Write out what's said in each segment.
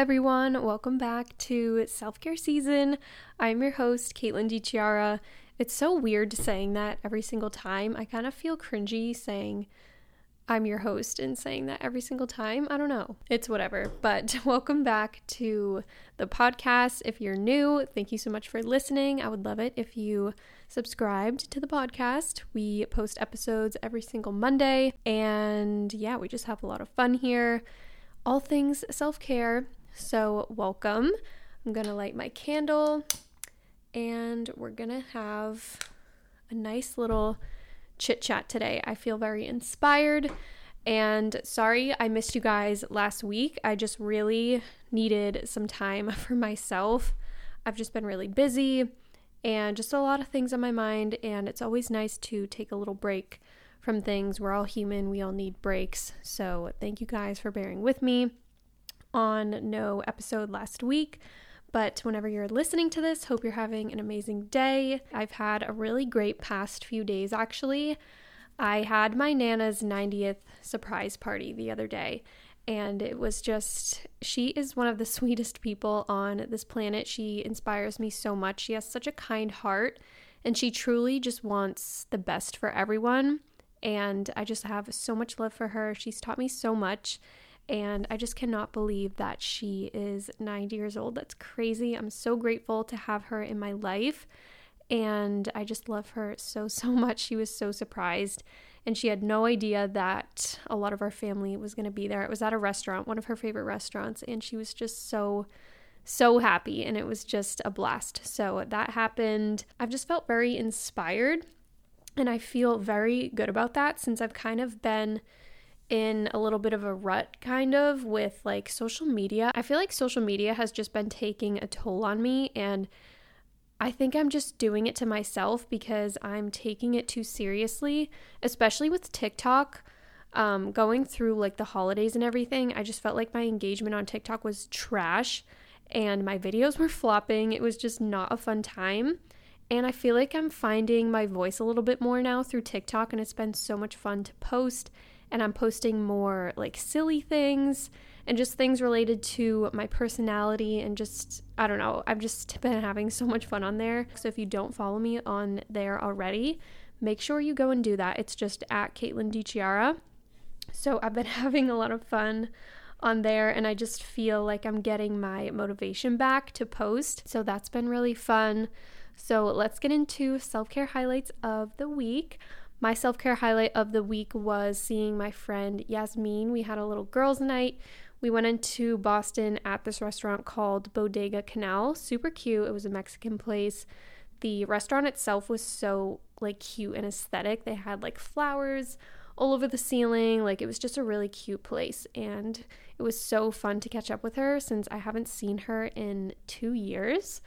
everyone. Welcome back to Self Care Season. I'm your host, Caitlin DeChiara. It's so weird saying that every single time. I kind of feel cringy saying I'm your host and saying that every single time. I don't know. It's whatever. But welcome back to the podcast. If you're new, thank you so much for listening. I would love it if you subscribed to the podcast. We post episodes every single Monday. And yeah, we just have a lot of fun here all things self care. So, welcome. I'm gonna light my candle and we're gonna have a nice little chit chat today. I feel very inspired. And sorry I missed you guys last week. I just really needed some time for myself. I've just been really busy and just a lot of things on my mind. And it's always nice to take a little break from things. We're all human, we all need breaks. So, thank you guys for bearing with me on no episode last week. But whenever you're listening to this, hope you're having an amazing day. I've had a really great past few days actually. I had my Nana's 90th surprise party the other day, and it was just, she is one of the sweetest people on this planet. She inspires me so much. She has such a kind heart, and she truly just wants the best for everyone and I just have so much love for her. She's taught me so much, and I just cannot believe that she is 90 years old. That's crazy. I'm so grateful to have her in my life, and I just love her so, so much. She was so surprised, and she had no idea that a lot of our family was going to be there. It was at a restaurant, one of her favorite restaurants, and she was just so so happy and it was just a blast. So that happened. I've just felt very inspired and I feel very good about that since I've kind of been in a little bit of a rut, kind of with like social media. I feel like social media has just been taking a toll on me, and I think I'm just doing it to myself because I'm taking it too seriously, especially with TikTok. Um, going through like the holidays and everything, I just felt like my engagement on TikTok was trash and my videos were flopping. It was just not a fun time. And I feel like I'm finding my voice a little bit more now through TikTok, and it's been so much fun to post. And I'm posting more like silly things and just things related to my personality and just, I don't know, I've just been having so much fun on there. So if you don't follow me on there already, make sure you go and do that. It's just at Caitlin DeChiara. So I've been having a lot of fun on there and I just feel like I'm getting my motivation back to post. So that's been really fun. So let's get into self care highlights of the week. My self care highlight of the week was seeing my friend Yasmin. We had a little girls' night. We went into Boston at this restaurant called Bodega Canal. Super cute. It was a Mexican place. The restaurant itself was so like cute and aesthetic. They had like flowers all over the ceiling. Like it was just a really cute place and it was so fun to catch up with her since I haven't seen her in 2 years.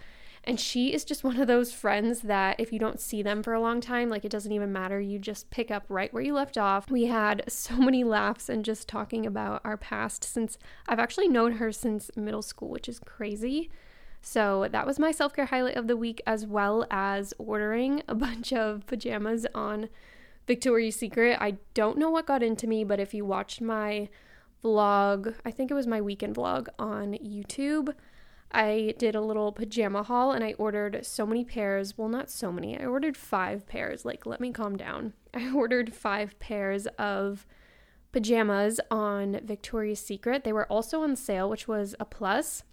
And she is just one of those friends that if you don't see them for a long time, like it doesn't even matter. You just pick up right where you left off. We had so many laughs and just talking about our past since I've actually known her since middle school, which is crazy. So that was my self care highlight of the week, as well as ordering a bunch of pajamas on Victoria's Secret. I don't know what got into me, but if you watched my vlog, I think it was my weekend vlog on YouTube, I did a little pajama haul and I ordered so many pairs. Well, not so many. I ordered five pairs. Like, let me calm down. I ordered five pairs of pajamas on Victoria's Secret. They were also on sale, which was a plus.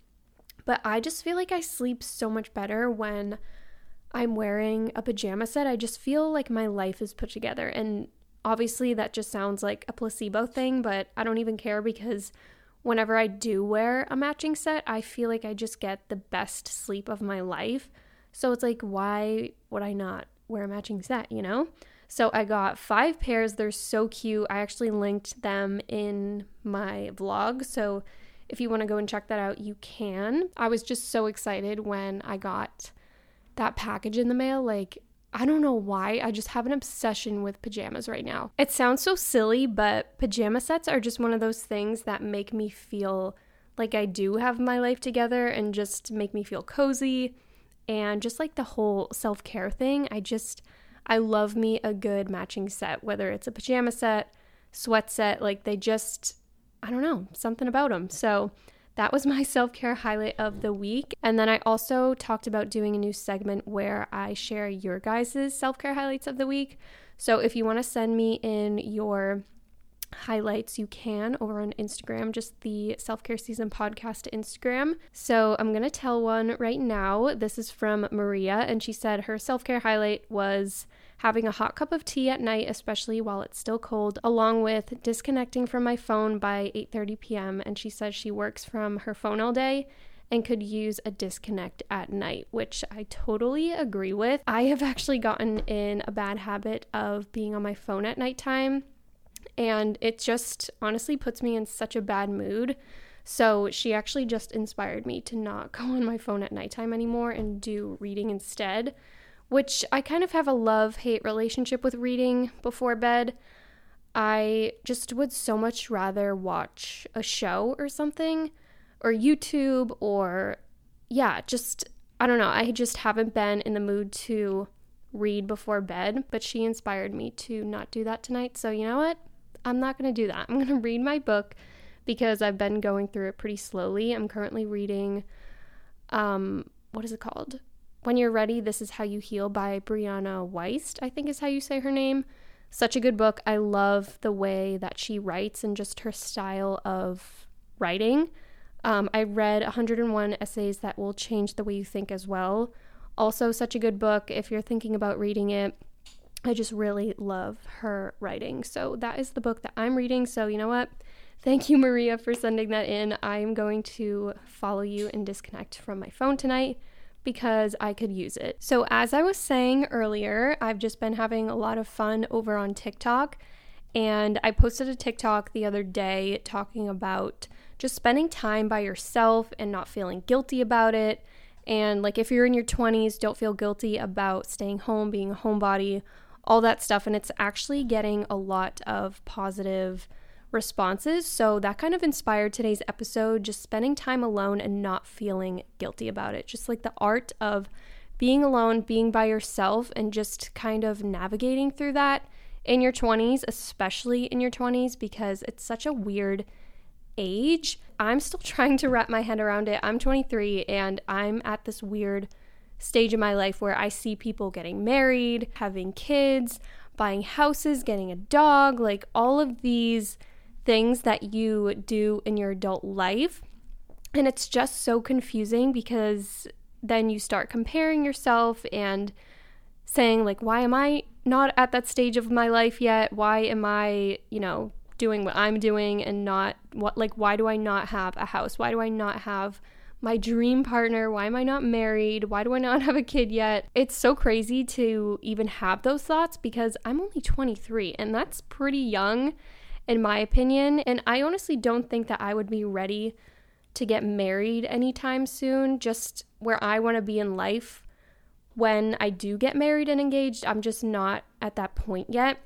But I just feel like I sleep so much better when I'm wearing a pajama set. I just feel like my life is put together. And obviously, that just sounds like a placebo thing, but I don't even care because whenever I do wear a matching set, I feel like I just get the best sleep of my life. So it's like, why would I not wear a matching set, you know? So I got five pairs. They're so cute. I actually linked them in my vlog. So if you want to go and check that out, you can. I was just so excited when I got that package in the mail. Like, I don't know why. I just have an obsession with pajamas right now. It sounds so silly, but pajama sets are just one of those things that make me feel like I do have my life together and just make me feel cozy. And just like the whole self care thing, I just, I love me a good matching set, whether it's a pajama set, sweat set, like they just, I don't know, something about them. So that was my self care highlight of the week. And then I also talked about doing a new segment where I share your guys' self care highlights of the week. So if you want to send me in your highlights, you can over on Instagram, just the Self Care Season podcast Instagram. So I'm going to tell one right now. This is from Maria, and she said her self care highlight was having a hot cup of tea at night especially while it's still cold along with disconnecting from my phone by 8:30 p.m. and she says she works from her phone all day and could use a disconnect at night, which I totally agree with. I have actually gotten in a bad habit of being on my phone at nighttime and it just honestly puts me in such a bad mood. So she actually just inspired me to not go on my phone at nighttime anymore and do reading instead, which I kind of have a love hate relationship with reading before bed. I just would so much rather watch a show or something, or YouTube, or yeah, just I don't know. I just haven't been in the mood to read before bed, but she inspired me to not do that tonight. So, you know what? I'm not going to do that. I'm going to read my book because I've been going through it pretty slowly. I'm currently reading, um, what is it called? When You're Ready, This Is How You Heal by Brianna Weist, I think is how you say her name. Such a good book. I love the way that she writes and just her style of writing. Um, I read 101 essays that will change the way you think as well. Also, such a good book if you're thinking about reading it. I just really love her writing. So that is the book that I'm reading. So, you know what? Thank you, Maria, for sending that in. I'm going to follow you and disconnect from my phone tonight because I could use it. So, as I was saying earlier, I've just been having a lot of fun over on TikTok. And I posted a TikTok the other day talking about just spending time by yourself and not feeling guilty about it. And like if you're in your 20s, don't feel guilty about staying home, being a homebody, all that stuff. And it's actually getting a lot of positive responses. So that kind of inspired today's episode, just spending time alone and not feeling guilty about it. Just like the art of being alone, being by yourself, and just kind of navigating through that in your 20s, especially in your 20s, because it's such a weird age. I'm still trying to wrap my head around it. I'm 23 and I'm at this weird stage in my life where I see people getting married, having kids, buying houses, getting a dog, like all of these things that you do in your adult life. And it's just so confusing because then you start comparing yourself and saying, like, why am I not at that stage of my life yet? Why am I, you know, doing what I'm doing and not what, like, why do I not have a house? Why do I not have my dream partner? Why am I not married? Why do I not have a kid yet? It's so crazy to even have those thoughts because I'm only 23 and that's pretty young in my opinion. And I honestly don't think that I would be ready to get married anytime soon, just where I want to be in life. When I do get married and engaged, I'm just not at that point yet.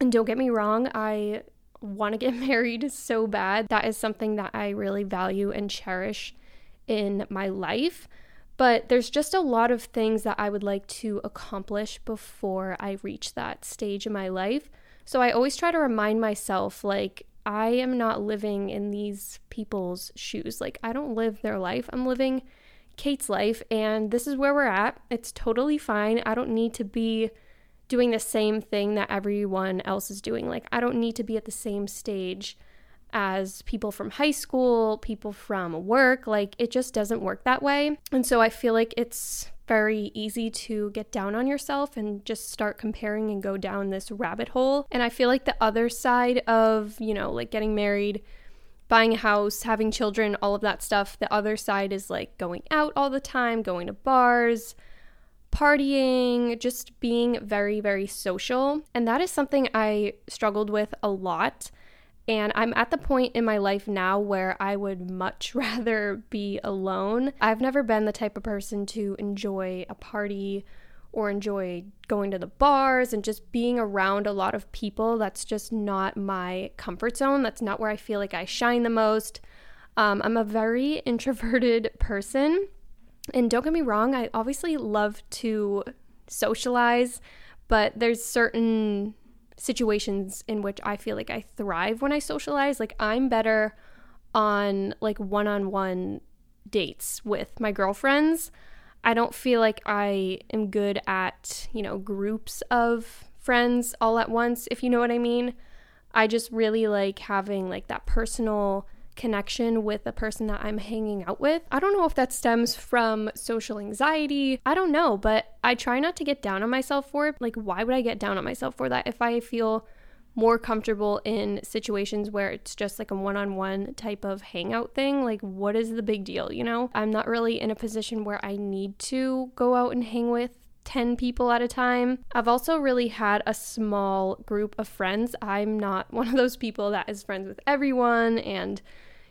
And don't get me wrong, I want to get married so bad. That is something that I really value and cherish in my life. But there's just a lot of things that I would like to accomplish before I reach that stage in my life. So I always try to remind myself, like, I am not living in these people's shoes. Like, I don't live their life. I'm living Kate's life, and this is where we're at. It's totally fine. I don't need to be doing the same thing that everyone else is doing. Like, I don't need to be at the same stage as people from high school, people from work. Like it just doesn't work that way. And so I feel like it's very easy to get down on yourself and just start comparing and go down this rabbit hole. And I feel like the other side of, you know, like getting married, buying a house, having children, all of that stuff, the other side is like going out all the time, going to bars, partying, just being very, very social. And that is something I struggled with a lot and I'm at the point in my life now where I would much rather be alone. I've never been the type of person to enjoy a party or enjoy going to the bars and just being around a lot of people. That's just not my comfort zone. That's not where I feel like I shine the most. Um, I'm a very introverted person. And don't get me wrong, I obviously love to socialize, but there's certain situations in which I feel like I thrive when I socialize. Like I'm better on like one on one dates with my girlfriends. I don't feel like I am good at, you know, groups of friends all at once, if you know what I mean. I just really like having like that personal connection with the person that I'm hanging out with. I don't know if that stems from social anxiety. I don't know, but I try not to get down on myself for it. Like, why would I get down on myself for that if I feel more comfortable in situations where it's just like a one on one type of hangout thing. Like, what is the big deal? You know, I'm not really in a position where I need to go out and hang with 10 people at a time. I've also really had a small group of friends. I'm not one of those people that is friends with everyone and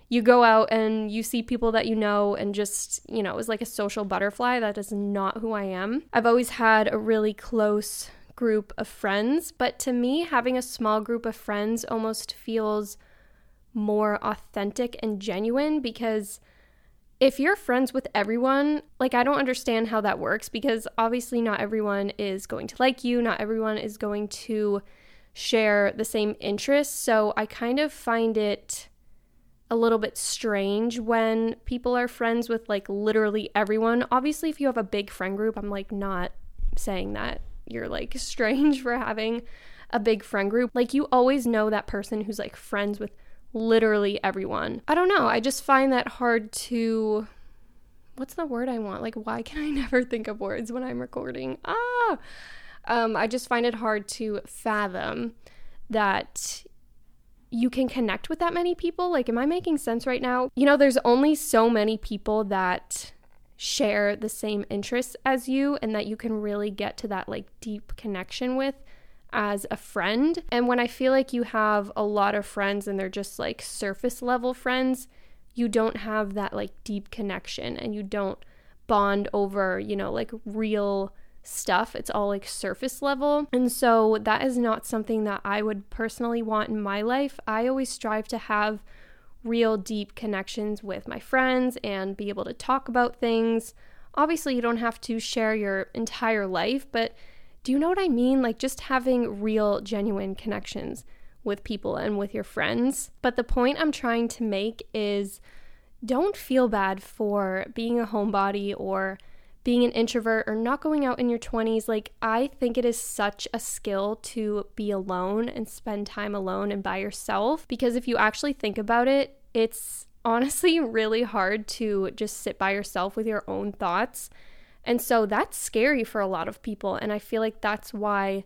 you go out and you see people that you know and just, you know, is like a social butterfly. That is not who I am. I've always had a really close group of friends, but to me, having a small group of friends almost feels more authentic and genuine because if you're friends with everyone, like I don't understand how that works because obviously not everyone is going to like you, not everyone is going to share the same interests. So I kind of find it a little bit strange when people are friends with like literally everyone. Obviously, if you have a big friend group, I'm like not saying that you're like strange for having a big friend group. Like you always know that person who's like friends with literally everyone. I don't know. I just find that hard to what's the word I want? Like why can I never think of words when I'm recording? Ah. Um I just find it hard to fathom that you can connect with that many people. Like am I making sense right now? You know, there's only so many people that share the same interests as you and that you can really get to that like deep connection with as a friend. And when I feel like you have a lot of friends and they're just like surface level friends, you don't have that like deep connection and you don't bond over, you know, like real stuff. It's all like surface level. And so that is not something that I would personally want in my life. I always strive to have real deep connections with my friends and be able to talk about things. Obviously, you don't have to share your entire life, but do you know what I mean? Like just having real, genuine connections with people and with your friends. But the point I'm trying to make is don't feel bad for being a homebody or being an introvert or not going out in your 20s. Like, I think it is such a skill to be alone and spend time alone and by yourself because if you actually think about it, it's honestly really hard to just sit by yourself with your own thoughts. And so that's scary for a lot of people. And I feel like that's why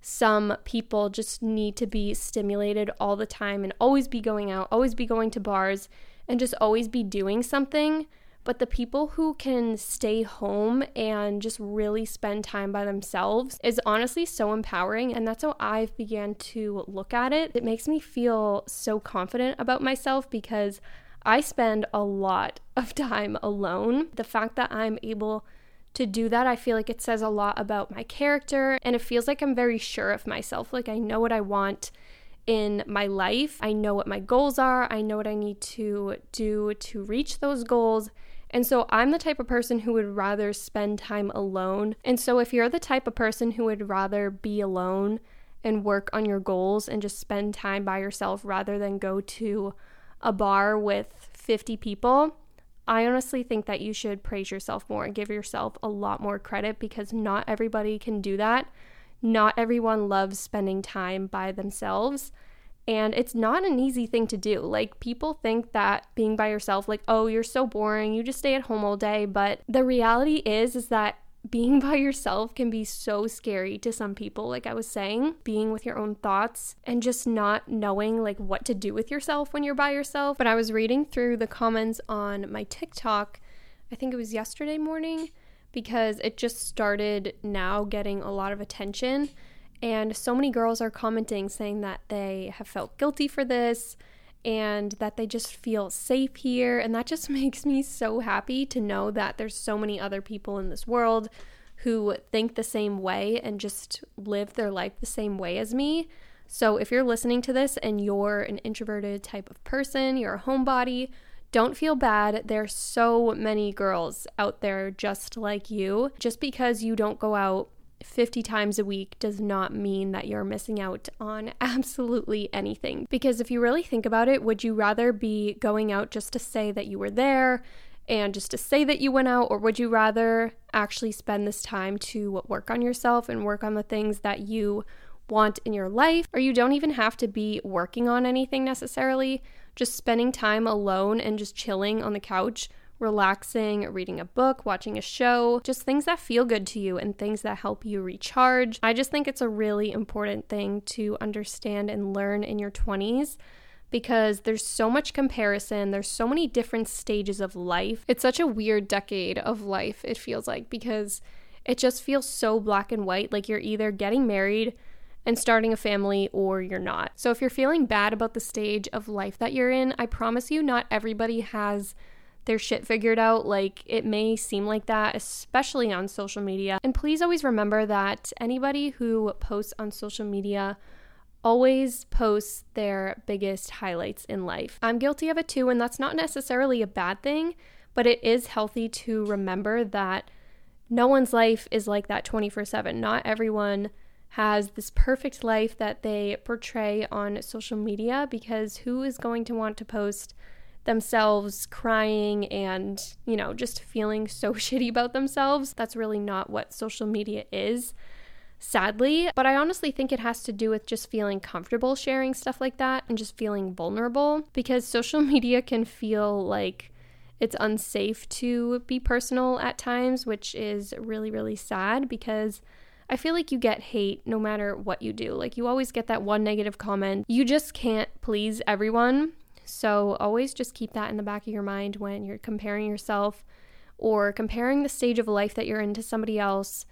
some people just need to be stimulated all the time and always be going out, always be going to bars, and just always be doing something but the people who can stay home and just really spend time by themselves is honestly so empowering. And that's how I've began to look at it. It makes me feel so confident about myself because I spend a lot of time alone. The fact that I'm able to do that, I feel like it says a lot about my character and it feels like I'm very sure of myself. Like I know what I want in my life. I know what my goals are. I know what I need to do to reach those goals. And so I'm the type of person who would rather spend time alone. And so if you're the type of person who would rather be alone and work on your goals and just spend time by yourself rather than go to a bar with 50 people, I honestly think that you should praise yourself more and give yourself a lot more credit because not everybody can do that. Not everyone loves spending time by themselves. And it's not an easy thing to do. Like, people think that being by yourself, like, oh, you're so boring, you just stay at home all day. But the reality is, is that being by yourself can be so scary to some people like i was saying being with your own thoughts and just not knowing like what to do with yourself when you're by yourself. But i was reading through the comments on my tiktok i think it was yesterday morning because it just started now getting a lot of attention. And so many girls are commenting saying that they have felt guilty for this and that they just feel safe here. And that just makes me so happy to know that there's so many other people in this world who think the same way and just live their life the same way as me. So if you're listening to this and you're an introverted type of person, you're a homebody, don't feel bad. There's so many girls out there just like you. Just because you don't go out 50 times a week does not mean that you're missing out on absolutely anything. Because if you really think about it, would you rather be going out just to say that you were there and just to say that you went out, or would you rather actually spend this time to work on yourself and work on the things that you want in your life? Or you don't even have to be working on anything necessarily, just spending time alone and just chilling on the couch relaxing, reading a book, watching a show, just things that feel good to you and things that help you recharge. I just think it's a really important thing to understand and learn in your 20s because there's so much comparison, there's so many different stages of life. It's such a weird decade of life, it feels like, because it just feels so black and white. Like you're either getting married and starting a family or you're not. So if you're feeling bad about the stage of life that you're in, I promise you, not everybody has their shit figured out. Like it may seem like that, especially on social media. And please always remember that anybody who posts on social media always posts their biggest highlights in life. I'm guilty of it too, and that's not necessarily a bad thing, but it is healthy to remember that no one's life is like that 24 7. Not everyone has this perfect life that they portray on social media because who is going to want to post themselves crying and, you know, just feeling so shitty about themselves. That's really not what social media is, sadly. But I honestly think it has to do with just feeling comfortable sharing stuff like that and just feeling vulnerable because social media can feel like it's unsafe to be personal at times, which is really, really sad because. I feel like you get hate no matter what you do. Like, you always get that one negative comment. You just can't please everyone. So always just keep that in the back of your mind when you're comparing yourself or comparing the stage of life that you're in to somebody else.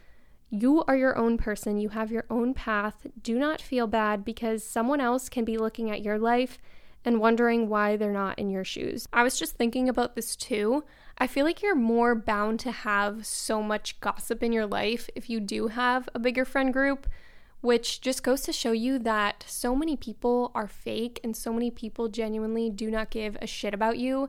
You are your own person, you have your own path. Do not feel bad because someone else can be looking at your life and wondering why they're not in your shoes. I was just thinking about this too. I feel like you're more bound to have so much gossip in your life if you do have a bigger friend group which just goes to show you that so many people are fake and so many people genuinely do not give a shit about you.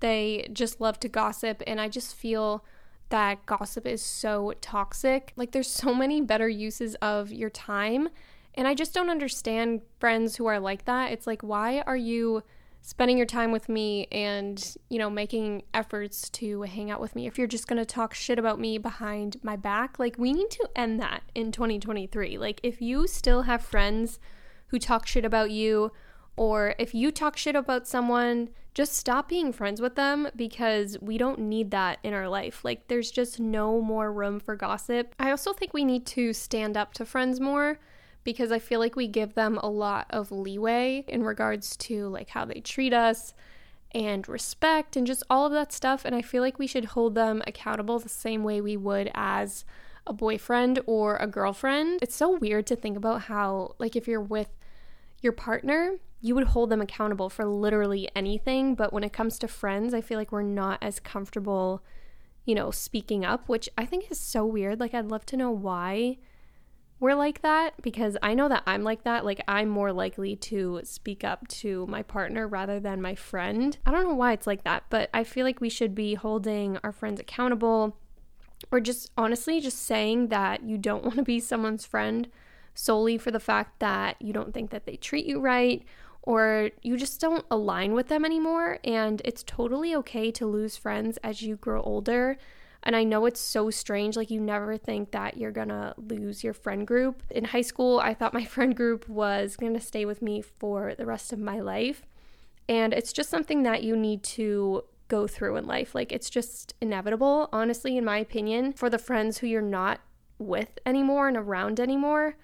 They just love to gossip, and I just feel that gossip is so toxic. Like, there's so many better uses of your time, and I just don't understand friends who are like that. It's like, why are you spending your time with me and, you know, making efforts to hang out with me. If you're just going to talk shit about me behind my back, like we need to end that in 2023. Like if you still have friends who talk shit about you or if you talk shit about someone, just stop being friends with them because we don't need that in our life. Like, there's just no more room for gossip. I also think we need to stand up to friends more because I feel like we give them a lot of leeway in regards to like how they treat us and respect and just all of that stuff. And I feel like we should hold them accountable the same way we would as a boyfriend or a girlfriend. It's so weird to think about how, like, if you're with your partner, you would hold them accountable for literally anything. But when it comes to friends, I feel like we're not as comfortable, you know, speaking up, which I think is so weird. Like, I'd love to know why we're like that because I know that I'm like that. Like, I'm more likely to speak up to my partner rather than my friend. I don't know why it's like that, but I feel like we should be holding our friends accountable or just honestly just saying that you don't want to be someone's friend solely for the fact that you don't think that they treat you right or you just don't align with them anymore. And it's totally okay to lose friends as you grow older. And I know it's so strange. Like, you never think that you're gonna lose your friend group. In high school, I thought my friend group was gonna stay with me for the rest of my life. And it's just something that you need to go through in life. Like, it's just inevitable, honestly, in my opinion, for the friends who you're not with anymore and around anymore.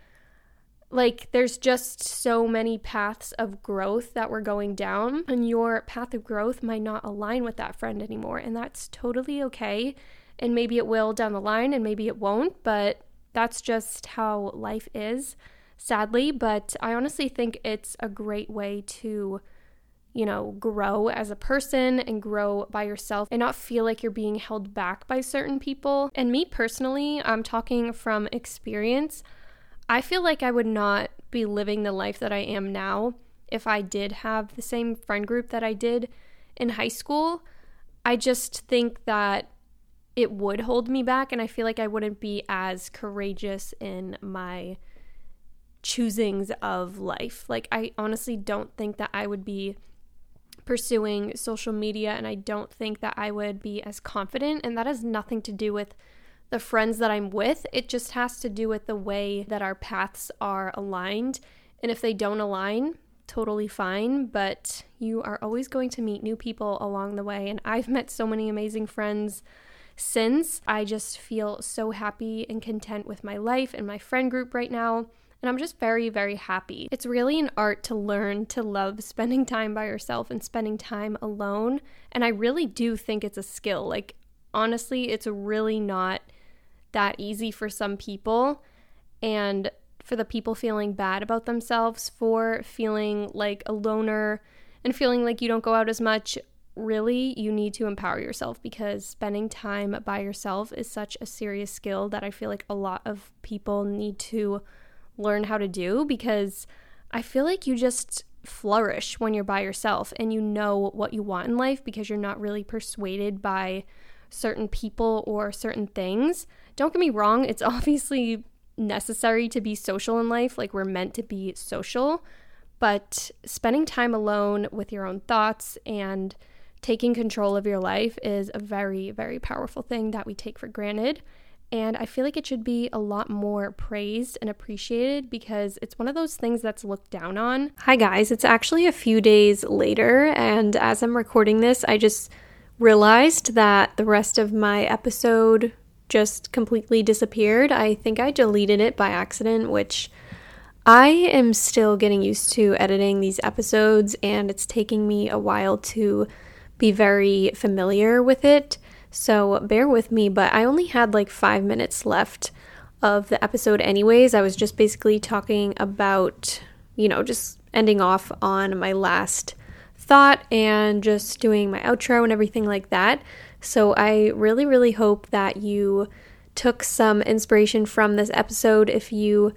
Like, there's just so many paths of growth that we're going down, and your path of growth might not align with that friend anymore. And that's totally okay and maybe it will down the line and maybe it won't, but that's just how life is, sadly. But I honestly think it's a great way to, you know, grow as a person and grow by yourself and not feel like you're being held back by certain people. And me personally, I'm talking from experience. I feel like I would not be living the life that I am now if I did have the same friend group that I did in high school. I just think that it would hold me back and I feel like I wouldn't be as courageous in my choosings of life. Like I honestly don't think that I would be pursuing social media and I don't think that I would be as confident and that has nothing to do with the friends that I'm with. It just has to do with the way that our paths are aligned. And if they don't align, totally fine, but you are always going to meet new people along the way. And I've met so many amazing friends since. I just feel so happy and content with my life and my friend group right now. And I'm just very, very happy. It's really an art to learn to love spending time by yourself and spending time alone. And I really do think it's a skill. Like, honestly, it's really not that easy for some people. And for the people feeling bad about themselves for feeling like a loner and feeling like you don't go out as much, really, you need to empower yourself because spending time by yourself is such a serious skill that I feel like a lot of people need to learn how to do because I feel like you just flourish when you're by yourself and you know what you want in life because you're not really persuaded by certain people or certain things. Don't get me wrong, it's obviously necessary to be social in life, like we're meant to be social, but spending time alone with your own thoughts and taking control of your life is a very, very powerful thing that we take for granted. And I feel like it should be a lot more praised and appreciated because it's one of those things that's looked down on. Hi, guys. It's actually a few days later, and as I'm recording this, I just realized that the rest of my episode just completely disappeared. I think I deleted it by accident, which I am still getting used to editing these episodes, and it's taking me a while to be very familiar with it. So bear with me, but I only had like five minutes left of the episode, anyways. I was just basically talking about, you know, just ending off on my last thought and just doing my outro and everything like that. So I really, really hope that you took some inspiration from this episode. If you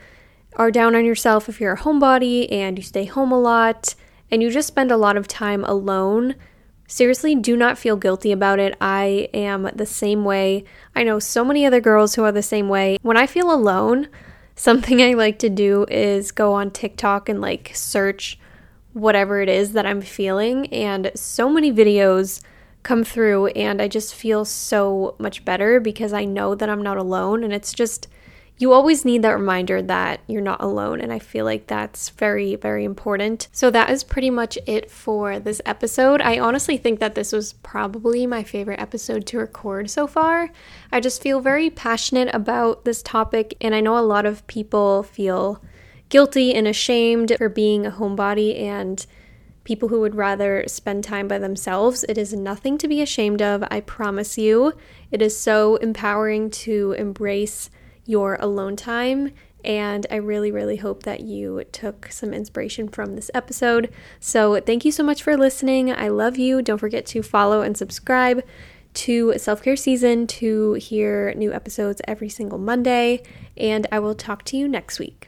are down on yourself, if you're a homebody and you stay home a lot and you just spend a lot of time alone, seriously, do not feel guilty about it. I am the same way. I know so many other girls who are the same way. When I feel alone, something I like to do is go on TikTok and like search whatever it is that I'm feeling. And so many videos come through and I just feel so much better because I know that I'm not alone and it's just you always need that reminder that you're not alone and I feel like that's very very important. So that is pretty much it for this episode. I honestly think that this was probably my favorite episode to record so far. I just feel very passionate about this topic and I know a lot of people feel guilty and ashamed for being a homebody and people who would rather spend time by themselves. It is nothing to be ashamed of, I promise you. It is so empowering to embrace your alone time. And I really, really hope that you took some inspiration from this episode. So, thank you so much for listening. I love you. Don't forget to follow and subscribe to Self Care Season to hear new episodes every single Monday. And I will talk to you next week.